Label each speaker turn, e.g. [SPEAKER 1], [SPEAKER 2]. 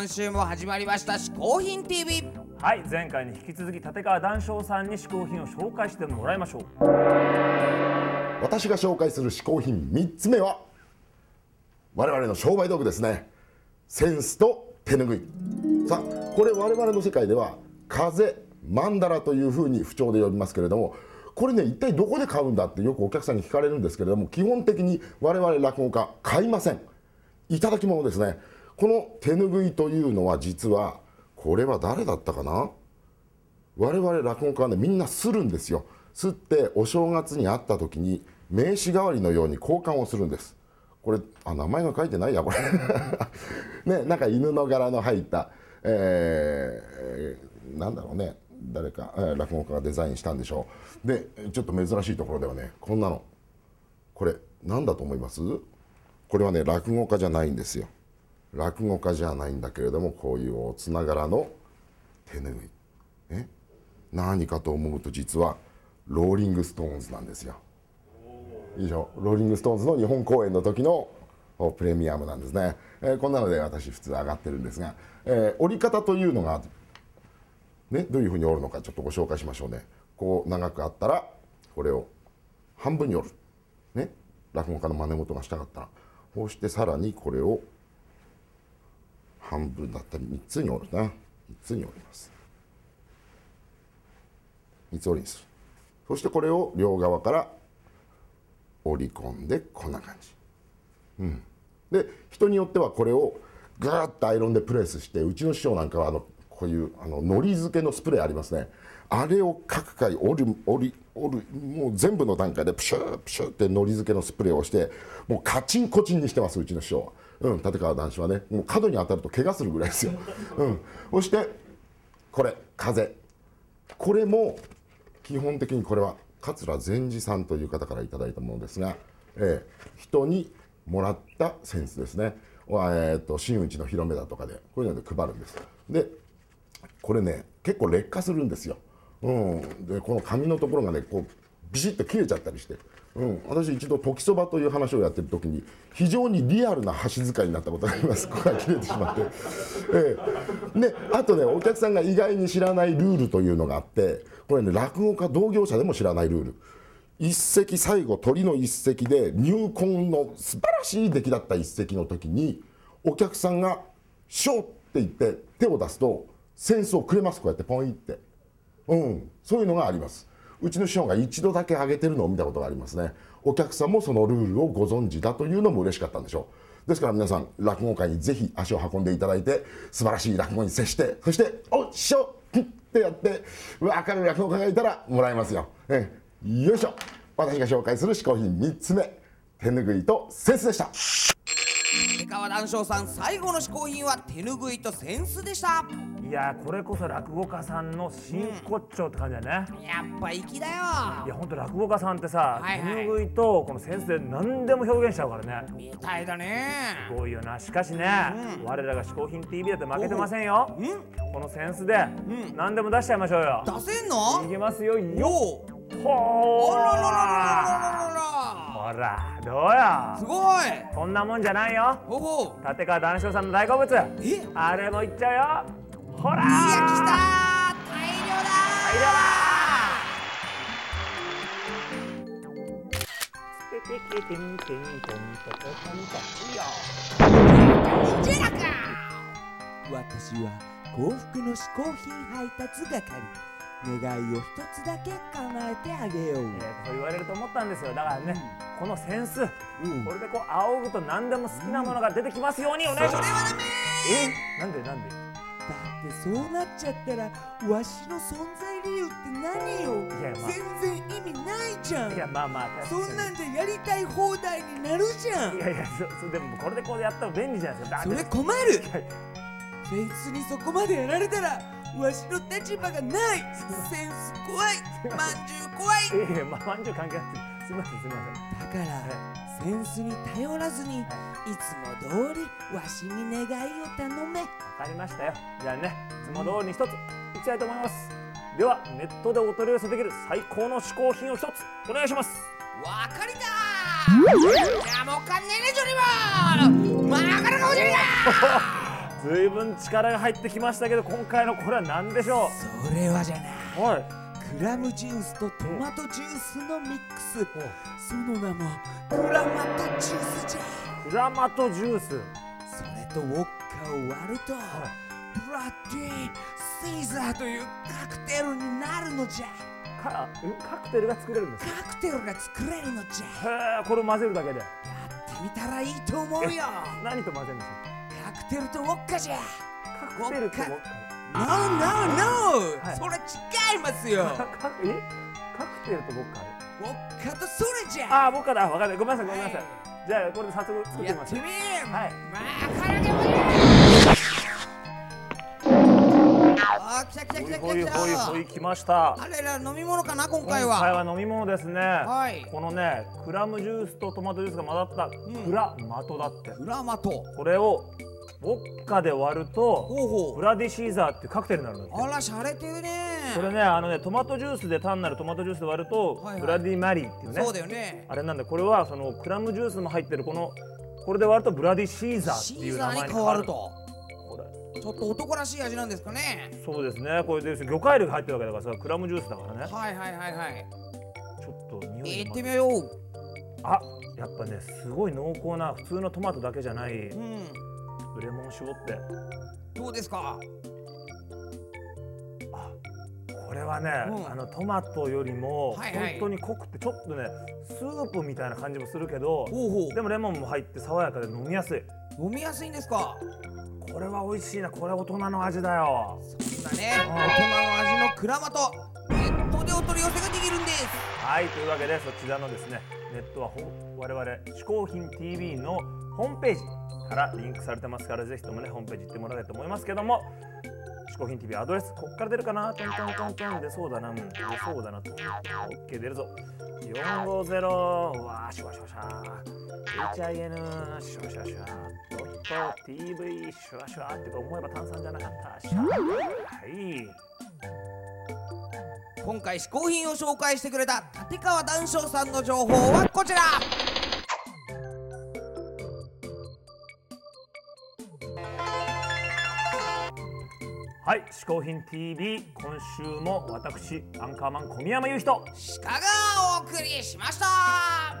[SPEAKER 1] 今週も始まりました嗜好品 TV
[SPEAKER 2] はい前回に引き続き立川談笑さんに嗜好品を紹介してもらいましょう。
[SPEAKER 3] 私が紹介する嗜好品3つ目は我々の商売道具ですね。センスと手ぬぐい。さあこれ我々の世界では風マンダラというふうに不調で呼びますけれどもこれね一体どこで買うんだってよくお客さんに聞かれるんですけれども基本的に我々落語家買いません。いただき物ですねこの手ぬぐいというのは実はこれは誰だったかな？我々落語家はねみんなするんですよ。すってお正月に会った時に名刺代わりのように交換をするんです。これあ名前が書いてないやこれ。ねなんか犬の柄の入ったえー、なんだろうね。誰か、えー、落語家がデザインしたんでしょう。でちょっと珍しいところではねこんなの。これ何だと思います？これはね落語家じゃないんですよ。落語家じゃないんだけれどもこういうおつな柄の手ぬぐい、ね、何かと思うと実はローリング・ストーンズなんですよ。いいでしょローリング・ストーンズの日本公演の時のプレミアムなんですね、えー、こんなので私普通上がってるんですが、えー、折り方というのがねどういうふうに折るのかちょっとご紹介しましょうね。こう長くあったらこれを半分に折る。ね？落語家の真似事がしたかったら。こうしてさらにこれを半分だったり3つに折るな。3つに折ります。3つ折りにする。そしてこれを両側から折り込んでこんな感じ。うん。で人によってはこれをぐーっとアイロンでプレスしてうちの師匠なんかはあのこういうあの海苔漬けのスプレーありますね。あれを各回折る折り折るもう全部の段階でプシュープシューって海苔漬けのスプレーをしてもうカチンコチンにしてますうちの師匠は。うん、立川談志はねもう角に当たると怪我するぐらいですよ、うん、そしてこれ風。これも基本的にこれは桂善治さんという方から頂いたものですが、えー、人にもらったセンスですね、えーと、真打ちの広めだとかでこういうので配るんです。でこれね結構劣化するんですよ、うん、でこの紙のところがねこうビシッと切れちゃったりして。うん、私一度時そばという話をやってる時に非常にリアルな箸使いになったことがあります。ここが切れてしまって、ええ、であとねお客さんが意外に知らないルールというのがあってこれね落語家同業者でも知らないルール。一席最後鳥の一席で入魂の素晴らしい出来だった一席の時にお客さんが「ショー」って言って手を出すと扇子をくれます。こうやってポインって、うん、そういうのがあります。うちの師匠が一度だけ上げてるのを見たことがありますね。お客さんもそのルールをご存知だというのも嬉しかったんでしょう。ですから皆さん落語会にぜひ足を運んでいただいて素晴らしい落語に接してそして「お師匠!」ってやって分かる落語家がいたらもらえますよ、えよいしょ。私が紹介する嗜好品3つ目。手ぬぐいとセンスでした。
[SPEAKER 1] 川談笑さん最後の嗜好品は手ぬぐいとセンスでした。
[SPEAKER 2] いやこれこそ落語家さんの真骨頂って感じだね、
[SPEAKER 1] うん、やっぱ粋だよ。
[SPEAKER 2] いやほんと落語家さんってさ、はいはい、手ぬぐいとこのセンスで何でも表現しちゃうからね。
[SPEAKER 1] みたいだね。
[SPEAKER 2] すごいよな。しかしね、うん、我らが嗜好品 TV だって負けてませんよ。このセンスで何でも出しちゃいましょうよ。
[SPEAKER 1] 出せんの？
[SPEAKER 2] いきますよ。よ
[SPEAKER 1] ほー。ららららららら。
[SPEAKER 2] ほらどうよ
[SPEAKER 1] すごい。
[SPEAKER 2] こんなもんじゃないよ。
[SPEAKER 1] ほほ
[SPEAKER 2] 立川談笑さんの大好物。え？あれもいっちゃうよ。ほら！いや
[SPEAKER 1] 来た大量だ。
[SPEAKER 2] 大量
[SPEAKER 1] だ。ジェラか私は幸福の嗜好品配達係願いを一つだけ叶えてあげよう、え
[SPEAKER 2] ー、そう言われると思ったんですよ。だからね、うん、このセンス、うん、これでこう仰ぐと何でも好きなものが出てきますようにお願いします、えなんでなんで？
[SPEAKER 1] だってそうなっちゃったらわしの存在理由って何よ？いや、まあ、全然意味ないじゃん。
[SPEAKER 2] いやまあまあ
[SPEAKER 1] そんなんじゃやりたい放題になるじゃん。
[SPEAKER 2] いやいやそそでもこれでこうやったら便利じゃないですか。
[SPEAKER 1] それ困る。フェイスにそこまでやられたらわしの立場がない。センス怖い。まんじゅう怖い。
[SPEAKER 2] いやいやまんじゅう関係なくてすみませんすみま
[SPEAKER 1] せん。だから、センスに頼らずに、い、つも通りわしに願いを頼め。わ
[SPEAKER 2] かりましたよ。じゃあねいつも通りに一ついきたいと思います。ではネットでお取り寄せできる最高の嗜好品を一つお願いします。
[SPEAKER 1] わかりだじゃあもうかんねえねジョリボーまあからかおじゃりだ
[SPEAKER 2] ずいぶん力が入ってきましたけど今回のこれは何でしょ
[SPEAKER 1] それはじゃな
[SPEAKER 2] うはい。
[SPEAKER 1] クラムジュースとトマトジュースのミックス。その名もクラマトジュースじゃ。
[SPEAKER 2] クラマトジュース。
[SPEAKER 1] それとウォッカを割ると、ブラッディシーザーというカクテルになるのじゃ。
[SPEAKER 2] かえカクテルが作れるんですか？
[SPEAKER 1] カクテルが作れるのじゃ。
[SPEAKER 2] へえこれを混ぜるだけで。
[SPEAKER 1] やってみたらいいと思うよ。
[SPEAKER 2] 何と混ぜるんですか？
[SPEAKER 1] テルとウォッカじゃ
[SPEAKER 2] カクテルとウォッカ
[SPEAKER 1] No, no, no!
[SPEAKER 2] はい。
[SPEAKER 1] それ違いますよ。
[SPEAKER 2] カカえ？カクテルとボッカ
[SPEAKER 1] ウォッカとそれじゃ。
[SPEAKER 2] ああボッカだわかんない。ごめんなさいごめんなさい、じゃあこれで早速作ってみます
[SPEAKER 1] やってみ
[SPEAKER 2] はい。
[SPEAKER 1] まあからでもあー来た来た来た
[SPEAKER 2] ほいほいほい来ました。
[SPEAKER 1] あれら飲み物かな今
[SPEAKER 2] 今
[SPEAKER 1] 回は。
[SPEAKER 2] 回は飲み物ですね、
[SPEAKER 1] はい。
[SPEAKER 2] このねクラムジュースとトマトジュースが混ざったクラマトだって、
[SPEAKER 1] クラマト。
[SPEAKER 2] これをウォッカで割るとブラディシーザーっていうカクテルになるん
[SPEAKER 1] あらしゃれてるね。
[SPEAKER 2] これねあのねトマトジュースで単なるトマトジュースで割ると、
[SPEAKER 1] はいはい。
[SPEAKER 2] ブラディマリーっていうね
[SPEAKER 1] そうだよね。
[SPEAKER 2] あれなんでこれはそのクラムジュースも入ってるこのこれで割るとブラディシーザー
[SPEAKER 1] シ
[SPEAKER 2] っていう名前に変わる。
[SPEAKER 1] と
[SPEAKER 2] これ
[SPEAKER 1] ちょっと男らしい味なんですかね。
[SPEAKER 2] そうですね。これで魚介類が入ってるわけだからさクラムジュースだからね。
[SPEAKER 1] はいはいはいはい。
[SPEAKER 2] ちょっと匂いが。
[SPEAKER 1] 行ってみよう。
[SPEAKER 2] あやっぱねすごい濃厚な普通のトマトだけじゃない
[SPEAKER 1] うん
[SPEAKER 2] レモン絞って。
[SPEAKER 1] どうですか？
[SPEAKER 2] あこれはね、
[SPEAKER 1] うん。
[SPEAKER 2] あのトマトよりも本当に濃くてちょっとねスープみたいな感じもするけど
[SPEAKER 1] ほうほう。
[SPEAKER 2] でもレモンも入って爽やかで飲みやすい。
[SPEAKER 1] 飲みやすいんですか？
[SPEAKER 2] これは美味しいな。これ大人の味だよ。
[SPEAKER 1] そんなね大人の味のクラマトネットでお取り寄せができるんです。
[SPEAKER 2] はいというわけでそちらのですねネットはほ我々嗜好品 TV のホームページからリンクされてますからぜひともねホームページ行ってもらいたいと思いますけども嗜好品 TV アドレスこっから出るかな？トントントントン。出そうだな。出そうだなと。OK 出るぞ。450わーシュワシュワシャー HIN シュワシュワシュワ。ドット TV シュワシュワってか思えば炭酸じゃなかった。シャーはい。
[SPEAKER 1] 今回試行品を紹介してくれた立川談笑さんの情報はこちら。
[SPEAKER 2] はい、嗜好品 TV 今週も私アンカーマン小宮山雄人
[SPEAKER 1] 鹿がお送りしました。